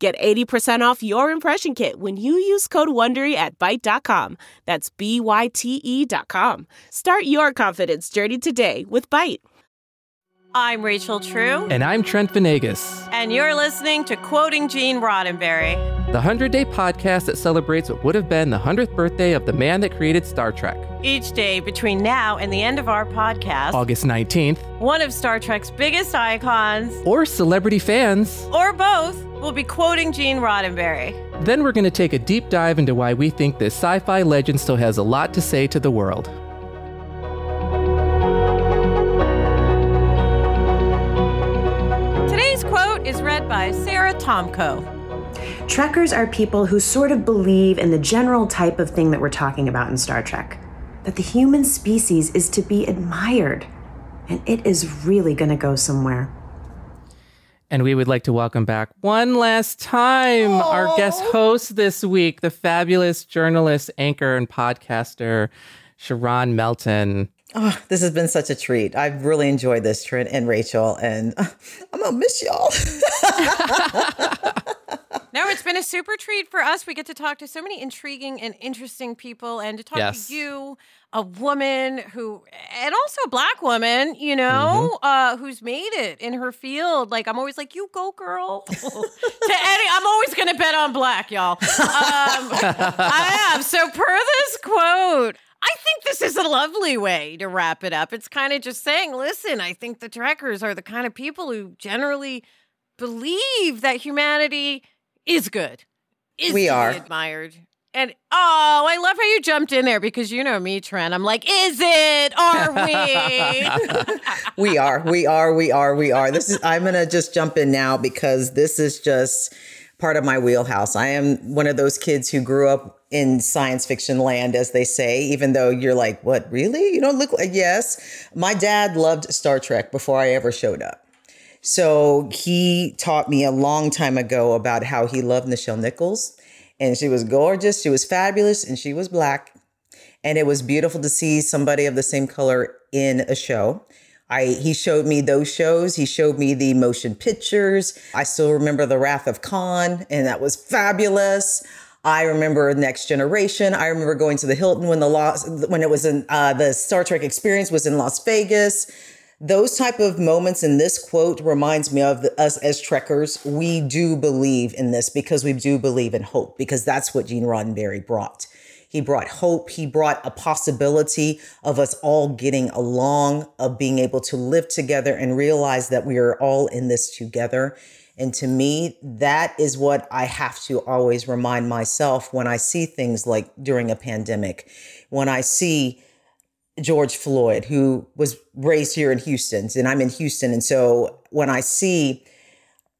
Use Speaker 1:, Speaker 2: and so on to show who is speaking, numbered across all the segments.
Speaker 1: Get 80% off your impression kit when you use code WONDERY at Byte.com. That's B-Y-T-E dot com. Start your confidence journey today with Byte.
Speaker 2: I'm Rachel True.
Speaker 3: And I'm Trent Vanegas.
Speaker 2: And you're listening to Quoting Gene Roddenberry,
Speaker 3: the 100 day podcast that celebrates what would have been the 100th birthday of the man that created Star Trek.
Speaker 2: Each day between now and the end of our podcast,
Speaker 3: August 19th,
Speaker 2: one of Star Trek's biggest icons,
Speaker 3: or celebrity fans,
Speaker 2: or both, will be quoting Gene Roddenberry.
Speaker 3: Then we're going to take a deep dive into why we think this sci fi legend still has a lot to say to the world.
Speaker 2: Today's quote is read by Sara Tomko.
Speaker 4: Trekkers are people who sort of believe in the general type of thing that we're talking about in Star Trek that the human species is to be admired, and it is really going to go somewhere.
Speaker 3: And we would like to welcome back one last time Aww. our guest host this week, the fabulous journalist, anchor, and podcaster, Sharon Melton.
Speaker 5: Oh, this has been such a treat. I've really enjoyed this, Trent and Rachel, and uh, I'm gonna miss y'all.
Speaker 2: no, it's been a super treat for us. We get to talk to so many intriguing and interesting people, and to talk yes. to you, a woman who, and also a black woman, you know, mm-hmm. uh, who's made it in her field. Like I'm always like, "You go, girl." to Eddie, I'm always gonna bet on black, y'all. Um, I am. So per this quote. I think this is a lovely way to wrap it up. It's kind of just saying, listen, I think the trekkers are the kind of people who generally believe that humanity is good, is
Speaker 5: we are
Speaker 2: admired. And oh, I love how you jumped in there because you know me, Trent. I'm like, is it? Are
Speaker 5: we? we are. We are. We are. We are. This is. I'm gonna just jump in now because this is just part of my wheelhouse. I am one of those kids who grew up in science fiction land, as they say, even though you're like, what, really? You don't look like, yes. My dad loved Star Trek before I ever showed up. So he taught me a long time ago about how he loved Nichelle Nichols. And she was gorgeous, she was fabulous, and she was black. And it was beautiful to see somebody of the same color in a show. I he showed me those shows. He showed me the motion pictures. I still remember The Wrath of Khan, and that was fabulous. I remember Next Generation. I remember going to the Hilton when the Las, when it was in uh, the Star Trek experience was in Las Vegas. Those type of moments in this quote reminds me of us as trekkers. We do believe in this because we do believe in hope because that's what Gene Roddenberry brought. He brought hope. He brought a possibility of us all getting along, of being able to live together and realize that we are all in this together. And to me, that is what I have to always remind myself when I see things like during a pandemic, when I see George Floyd, who was raised here in Houston, and I'm in Houston. And so when I see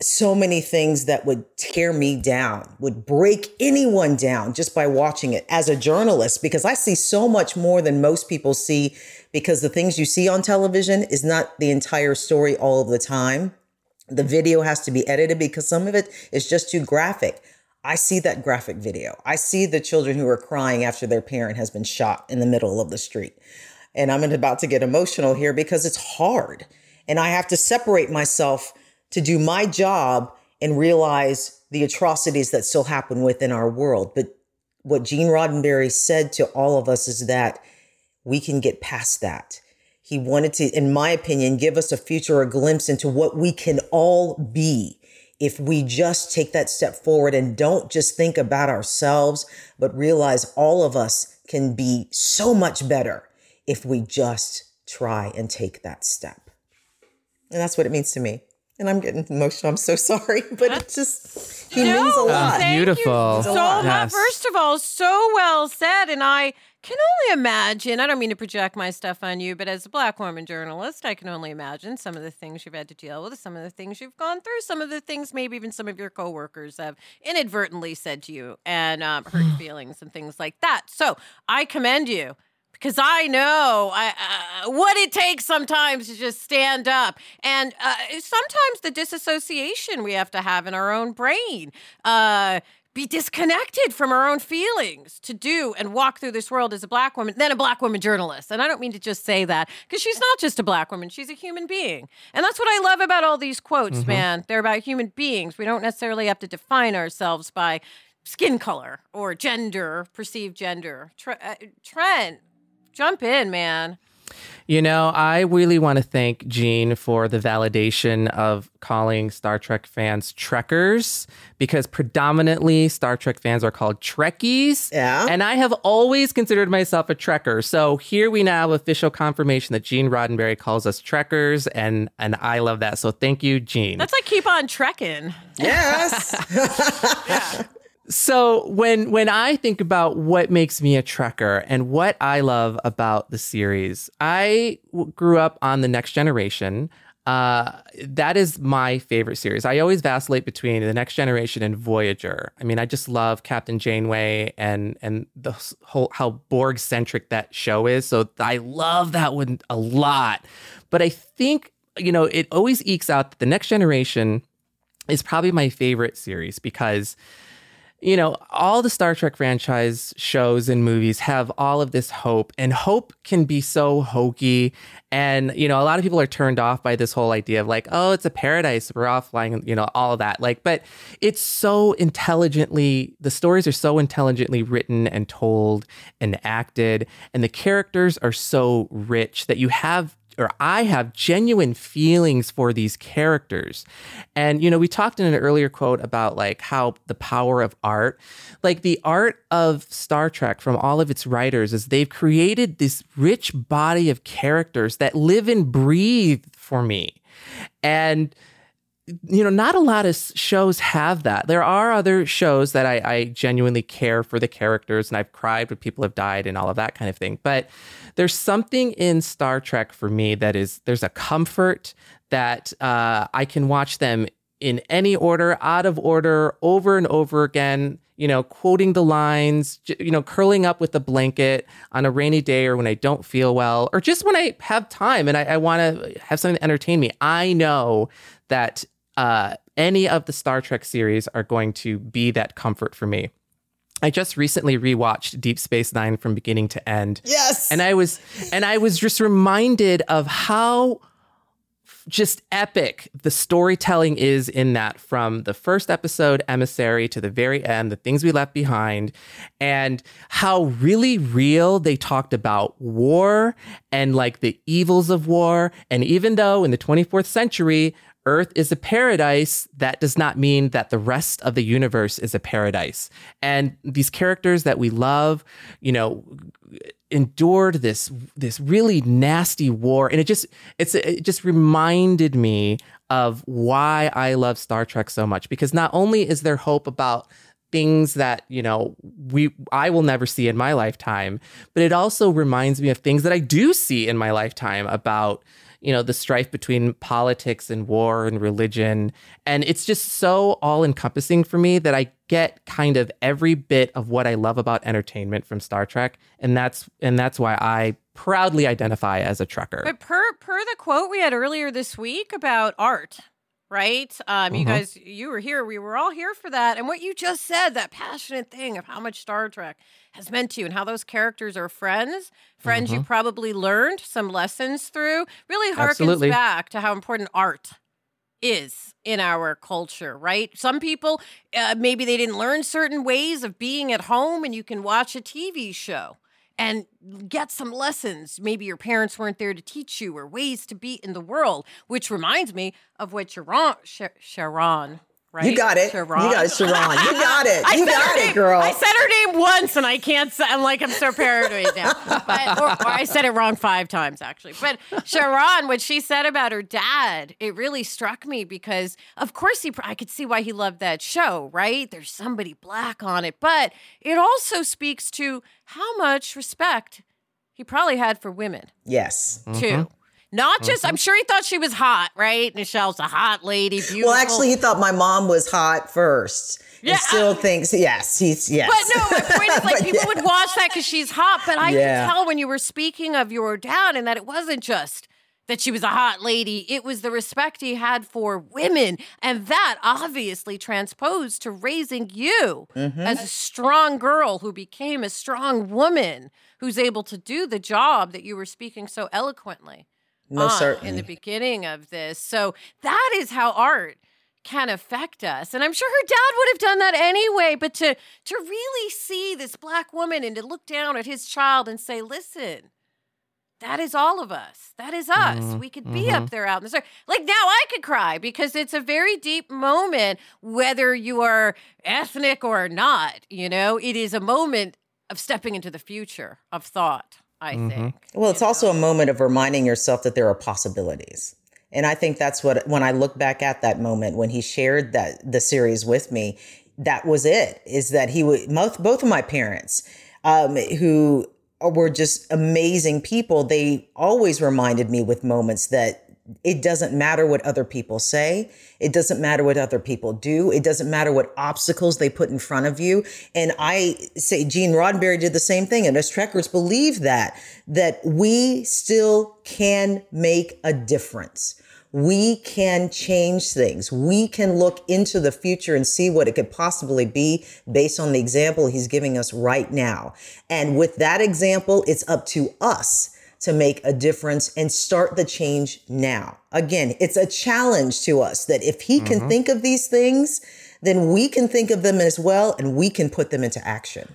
Speaker 5: so many things that would tear me down, would break anyone down just by watching it as a journalist, because I see so much more than most people see, because the things you see on television is not the entire story all of the time. The video has to be edited because some of it is just too graphic. I see that graphic video. I see the children who are crying after their parent has been shot in the middle of the street. And I'm about to get emotional here because it's hard. And I have to separate myself to do my job and realize the atrocities that still happen within our world. But what Gene Roddenberry said to all of us is that we can get past that. He wanted to, in my opinion, give us a future, a glimpse into what we can all be if we just take that step forward and don't just think about ourselves, but realize all of us can be so much better if we just try and take that step. And that's what it means to me. And I'm getting emotional. I'm so sorry, but it's just He no, means a lot.
Speaker 3: beautiful.
Speaker 2: So yes. first of all, so well said, and I can only imagine. I don't mean to project my stuff on you, but as a black woman journalist, I can only imagine some of the things you've had to deal with, some of the things you've gone through, some of the things maybe even some of your coworkers have inadvertently said to you and um, hurt feelings and things like that. So I commend you because I know I, uh, what it takes sometimes to just stand up. And uh, sometimes the disassociation we have to have in our own brain. Uh, be disconnected from our own feelings to do and walk through this world as a black woman, then a black woman journalist. And I don't mean to just say that because she's not just a black woman, she's a human being. And that's what I love about all these quotes, mm-hmm. man. They're about human beings. We don't necessarily have to define ourselves by skin color or gender, perceived gender. uh, Trent, jump in, man.
Speaker 3: You know, I really want to thank Gene for the validation of calling Star Trek fans Trekkers because predominantly Star Trek fans are called Trekkies.
Speaker 5: Yeah.
Speaker 3: And I have always considered myself a Trekker. So here we now have official confirmation that Gene Roddenberry calls us Trekkers, and and I love that. So thank you, Gene.
Speaker 2: That's like keep on trekking.
Speaker 5: Yes.
Speaker 3: yeah so when when I think about what makes me a Trekker and what I love about the series, I w- grew up on the Next Generation. Uh, that is my favorite series. I always vacillate between the Next Generation and Voyager. I mean, I just love Captain Janeway and and the whole how Borg centric that show is. So I love that one a lot. But I think you know it always ekes out that the Next Generation is probably my favorite series because you know, all the Star Trek franchise shows and movies have all of this hope, and hope can be so hokey. And, you know, a lot of people are turned off by this whole idea of like, oh, it's a paradise. We're all flying, you know, all that. Like, but it's so intelligently, the stories are so intelligently written and told and acted, and the characters are so rich that you have or I have genuine feelings for these characters. And, you know, we talked in an earlier quote about like how the power of art, like the art of Star Trek from all of its writers is they've created this rich body of characters that live and breathe for me. And, you know, not a lot of shows have that. There are other shows that I, I genuinely care for the characters and I've cried when people have died and all of that kind of thing. But, there's something in Star Trek for me that is there's a comfort that uh, I can watch them in any order, out of order, over and over again. You know, quoting the lines, you know, curling up with a blanket on a rainy day or when I don't feel well, or just when I have time and I, I want to have something to entertain me. I know that uh, any of the Star Trek series are going to be that comfort for me. I just recently rewatched Deep Space Nine from beginning to end.
Speaker 5: Yes.
Speaker 3: And I was and I was just reminded of how just epic the storytelling is in that from the first episode emissary to the very end the things we left behind and how really real they talked about war and like the evils of war and even though in the 24th century Earth is a paradise, that does not mean that the rest of the universe is a paradise. And these characters that we love, you know, endured this this really nasty war, and it just it's it just reminded me of why I love Star Trek so much. Because not only is there hope about things that you know we I will never see in my lifetime, but it also reminds me of things that I do see in my lifetime about you know the strife between politics and war and religion and it's just so all encompassing for me that i get kind of every bit of what i love about entertainment from star trek and that's and that's why i proudly identify as a Trekker.
Speaker 2: but per per the quote we had earlier this week about art right? Um, you mm-hmm. guys, you were here. We were all here for that. And what you just said, that passionate thing of how much Star Trek has meant to you and how those characters are friends, friends mm-hmm. you probably learned some lessons through, really harkens Absolutely. back to how important art is in our culture, right? Some people, uh, maybe they didn't learn certain ways of being at home, and you can watch a TV show and get some lessons. Maybe your parents weren't there to teach you or ways to be in the world, which reminds me of what Sharon, Sharon right?
Speaker 5: You got it.
Speaker 2: Sharon.
Speaker 5: You got it, Sharon. You got it. You got it,
Speaker 2: name,
Speaker 5: girl.
Speaker 2: I said her name once, and I can't. Say, I'm like I'm so paranoid now. But, or, or I said it wrong five times actually. But Sharon, what she said about her dad, it really struck me because, of course, he. I could see why he loved that show. Right? There's somebody black on it, but it also speaks to how much respect he probably had for women.
Speaker 5: yes.
Speaker 2: Too.
Speaker 5: Mm-hmm.
Speaker 2: Not just, I'm sure he thought she was hot, right? Michelle's a hot lady, beautiful.
Speaker 5: Well, actually, he thought my mom was hot first.
Speaker 2: Yeah,
Speaker 5: and still thinks yes, he's yes.
Speaker 2: But no, my point is like people
Speaker 5: yeah.
Speaker 2: would watch that because she's hot. But I
Speaker 5: Yeah.
Speaker 2: could tell when you were speaking of your dad and that it wasn't just that she was a hot lady. It was the respect he had for women. And that obviously transposed to raising you
Speaker 5: Mm-hmm.
Speaker 2: as a strong girl who became a strong woman who's able to do the job that you were speaking so eloquently
Speaker 5: Certainly.
Speaker 2: in the beginning of this. So that is how art can affect us. And I'm sure her dad would have done that anyway, but to to really see this black woman and to look down at his child and say, "Listen, that is all of us. That is us. Mm-hmm, we could be up mm-hmm. there out in the store. Like now I could cry because it's a very deep moment, whether you are ethnic or not. You know, it is a moment of stepping into the future of thought, I think.
Speaker 5: Well, it's also a moment of reminding yourself that there are possibilities. And I think that's what when I look back at that moment when he shared that the series with me, that was it. Is that he would both both of my parents, um, who were just amazing people. They always reminded me with moments that it doesn't matter what other people say. It doesn't matter what other people do. It doesn't matter what obstacles they put in front of you. And I say Gene Roddenberry did the same thing. And us trekkers believe that, that we still can make a difference. We can change things. We can look into the future and see what it could possibly be based on the example he's giving us right now. And with that example, it's up to us to make a difference and start the change now. Again, it's a challenge to us that if he can mm-hmm. think of these things, then we can think of them as well and we can put them into action.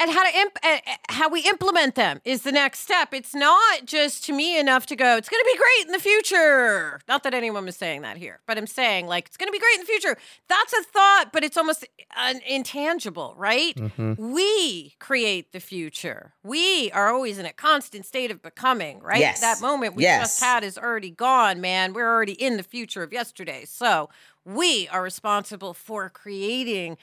Speaker 2: And how to imp- uh, how we implement them is the next step. It's not just to me enough to go. It's going to be great in the future. Not that anyone was saying that here, but I'm saying like it's going to be great in the future. That's a thought, but it's almost an intangible, right? We create the future. We are always in a constant state of becoming, right?
Speaker 5: Yes.
Speaker 2: That moment we
Speaker 5: Yes.
Speaker 2: just had is already gone, man. We're already in the future of yesterday. So we are responsible for creating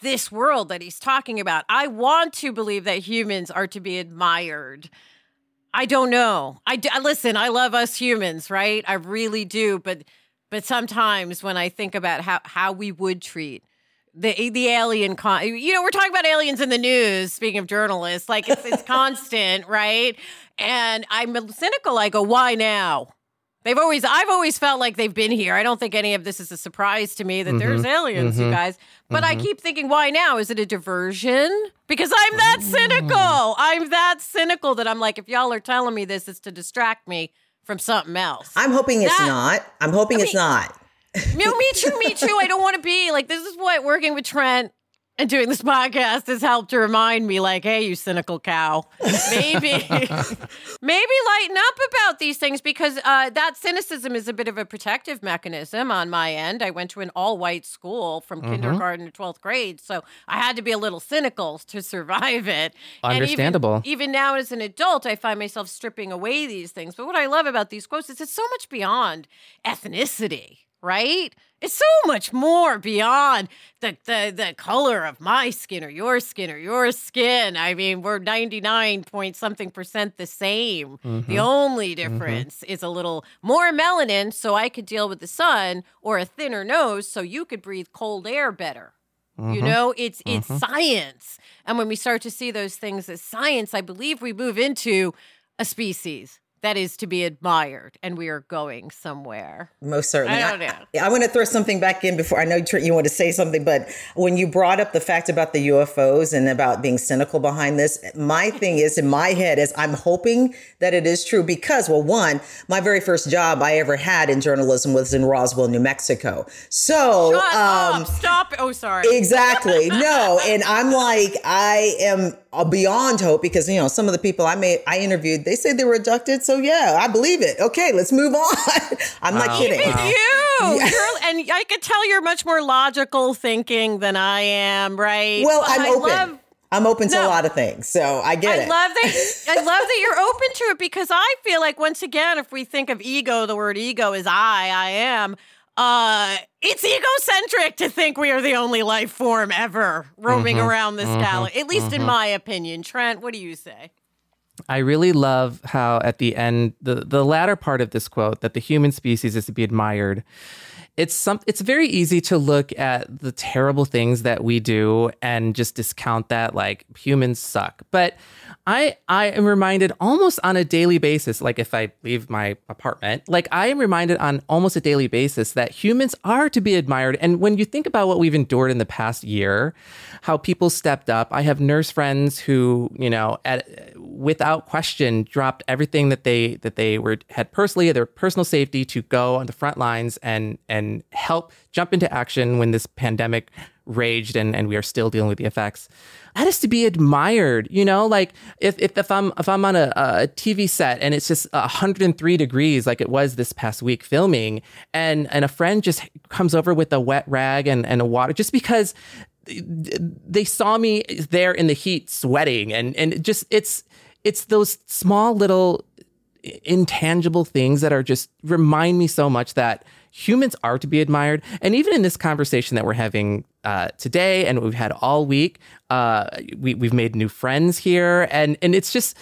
Speaker 2: this world that he's talking about. I want to believe that humans are to be admired. I don't know. I d- listen. I love us humans, right? I really do. But but sometimes when I think about how how we would treat the the alien con, you know, we're talking about aliens in the news. Speaking of journalists, like it's it's constant, right? And I'm cynical. I go, why now? They've always, I've always felt like they've been here. I don't think any of this is a surprise to me that mm-hmm. there's aliens, you mm-hmm. guys. But I mm-hmm. keep thinking, why now? Is it a diversion? Because I'm that mm. cynical. I'm that cynical that I'm like, if y'all are telling me this, it's to distract me from something else.
Speaker 5: I'm hoping it's not. I'm hoping it's not.
Speaker 2: no, me too, me too. I don't want to be like, this is what working with Trent and doing this podcast has helped to remind me, like, hey, you cynical cow, maybe, maybe lighten up about these things because uh, that cynicism is a bit of a protective mechanism on my end. I went to an all-white school from kindergarten to twelfth grade, so I had to be a little cynical to survive it. And even-
Speaker 3: Understandable.
Speaker 2: even now, as an adult, I find myself stripping away these things. But what I love about these quotes is it's so much beyond ethnicity right? It's so much more beyond the, the the color of my skin or your skin or your skin. I mean, we're 99 point something percent the same. The mm-hmm. only mm-hmm. difference is a little more melanin so I could deal with the sun or a thinner nose so you could breathe cold air better. You mm-hmm. know, it's it's science. And when we start to see those things as science, I believe we move into a species that is to be admired and we are going somewhere.
Speaker 5: Most certainly.
Speaker 2: I don't know.
Speaker 5: I, want to throw something back in before I know Trent, you want to say something, but when you brought up the fact about the UFOs and about being cynical behind this, my thing is in my head is I'm hoping that it is true because, well, one, my very first job I ever had in journalism was in Roswell, New Mexico. So, um!
Speaker 2: Stop! Oh, sorry.
Speaker 5: Exactly. No, and I'm like, I am uh, beyond hope because you know some of the people I made, I interviewed, they said they were abducted. So yeah, I believe it. Okay, let's move on. I'm not kidding.
Speaker 2: Even you. and I could tell you're much more logical thinking than I am, right?
Speaker 5: Well, I'm I open. Love, I'm open to no, a lot of things, so I get
Speaker 2: I
Speaker 5: it.
Speaker 2: Love that. I love that you're open to it because I feel like once again, if we think of ego, the word ego is I. I am. Uh, it's egocentric to think we are the only life form ever roaming mm-hmm, around this mm-hmm, galaxy. At least mm-hmm. in my opinion. Trent, what do you say?
Speaker 3: I really love how at the end, the, the latter part of this quote, that the human species is to be admired. It's some it's very easy to look at the terrible things that we do and just discount that like humans suck. But I I am reminded almost on a daily basis, like if I leave my apartment, like I am reminded on almost a daily basis that humans are to be admired. And when you think about what we've endured in the past year, how people stepped up. I have nurse friends who, you know, at without question dropped everything that they that they were had personally, their personal safety to go on the front lines and and help jump into action when this pandemic raged and, and we are still dealing with the effects that is to be admired. You know, like if, if, if I'm if I'm on a, a TV set and it's just 103 degrees like it was this past week filming, and and a friend just comes over with a wet rag and, and a water just because they saw me there in the heat sweating and and just it's it's those small little intangible things that are just remind me so much that humans are to be admired. And even in this conversation that we're having uh, today and we've had all week, uh, we, we've made new friends here. And, and it's just,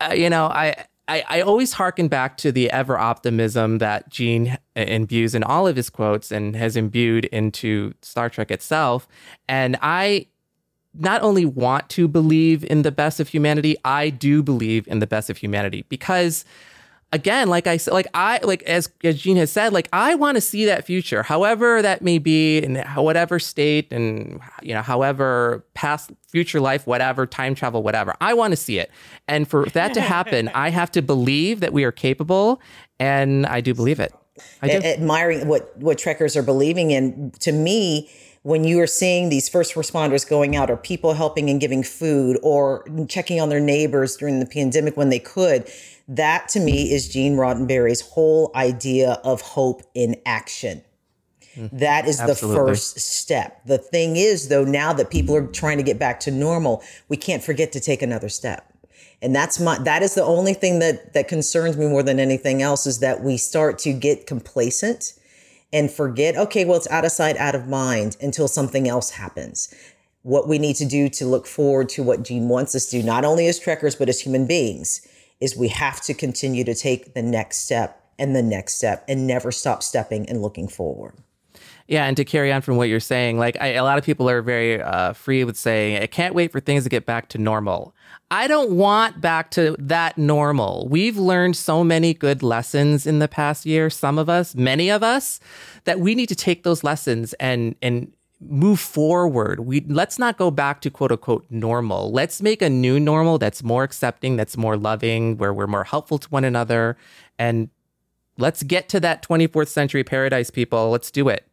Speaker 3: uh, you know, I, I, I, always harken back to the ever optimism that Gene imbues in all of his quotes and has imbued into Star Trek itself. And I not only want to believe in the best of humanity, I do believe in the best of humanity because again, like I said, like I like as as Gene has said, like I want to see that future, however that may be, in whatever state, and you know, however past, future life, whatever, time travel, whatever. I want to see it, and for that to happen, I have to believe that we are capable, and I do believe it. I
Speaker 5: do. Admiring what what Trekkers are believing in, to me when you are seeing these first responders going out or people helping and giving food or checking on their neighbors during the pandemic when they could, that to me is Gene Roddenberry's whole idea of hope in action. Mm-hmm. That is Absolutely. the first step. The thing is, though, now that people are trying to get back to normal, we can't forget to take another step. And that's my, that is the only thing that, that concerns me more than anything else is that we start to get complacent and forget, okay, well, it's out of sight, out of mind until something else happens. What we need to do to look forward to what Gene wants us to do, not only as trekkers, but as human beings, is we have to continue to take the next step and the next step and never stop stepping and looking forward.
Speaker 3: Yeah, and to carry on from what you're saying, like I, a lot of people are very uh, free with saying, "I can't wait for things to get back to normal." I don't want back to that normal. We've learned so many good lessons in the past year, some of us, many of us, that we need to take those lessons and and move forward. We let's not go back to quote unquote normal. Let's make a new normal that's more accepting, that's more loving, where we're more helpful to one another and let's get to that 24th century paradise people. Let's do it.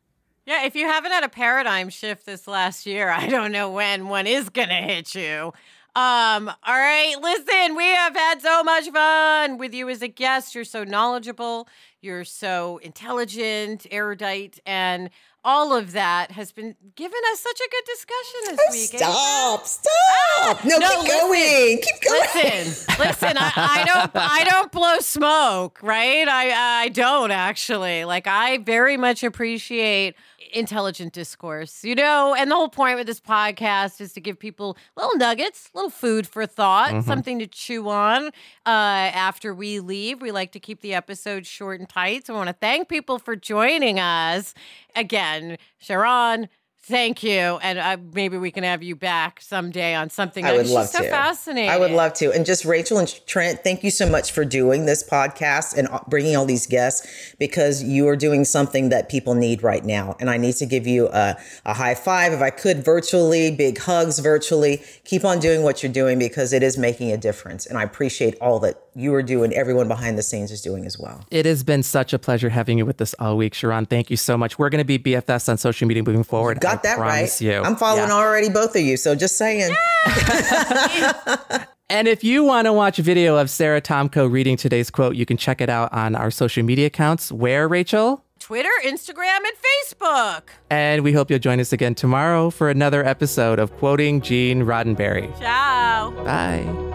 Speaker 2: Yeah, if you haven't had a paradigm shift this last year, I don't know when one is to hit you. Um, all right, listen, we have had so much fun with you as a guest. You're so knowledgeable, you're so intelligent, erudite, and all of that has been giving us such a good discussion this
Speaker 5: oh, week. Eh? Stop! Stop! Ah, no, no, keep listen, going. Keep going.
Speaker 2: Listen, listen. I, I, don't. I don't blow smoke, right? I I don't actually. Like I very much appreciate intelligent discourse, you know? And the whole point with this podcast is to give people little nuggets, little food for thought, mm-hmm. something to chew on uh, after we leave. We like to keep the episodes short and tight. So I want to thank people for joining us. Again, Sharon, Thank you, and uh, maybe we can have you back someday on something.
Speaker 5: I would love
Speaker 2: so
Speaker 5: to.
Speaker 2: Fascinating.
Speaker 5: I would love to. And just Rachel and Trent, thank you so much for doing this podcast and uh, bringing all these guests because you are doing something that people need right now. And I need to give you a, a high five if I could virtually, big hugs virtually. Keep on doing what you're doing because it is making a difference. And I appreciate all that you are doing. Everyone behind the scenes is doing as well.
Speaker 3: It has been such a pleasure having you with us all week, Sharon. Thank you so much. We're going to be BFFs on social media moving forward.
Speaker 5: got that right. You. I'm following yeah. already both of you, so just saying.
Speaker 3: and if you want to watch a video of Sara Tomko reading today's quote, you can check it out on our social media accounts. Where, Rachel?
Speaker 2: Twitter, Instagram, and Facebook.
Speaker 3: And we hope you'll join us again tomorrow for another episode of Quoting Gene Roddenberry.
Speaker 2: Ciao.
Speaker 3: Bye.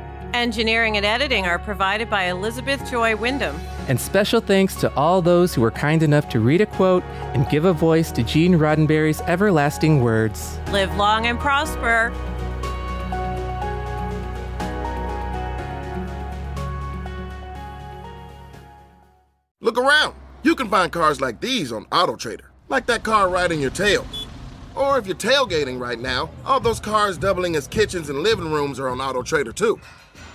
Speaker 2: Engineering and editing are provided by Elizabeth Joy Wyndham.
Speaker 3: And special thanks to all those who were kind enough to read a quote and give a voice to Gene Roddenberry's everlasting words.
Speaker 2: Live long and prosper.
Speaker 6: Look around. You can find cars like these on AutoTrader, like that car right in your tail. Or if you're tailgating right now, all those cars doubling as kitchens and living rooms are on AutoTrader too.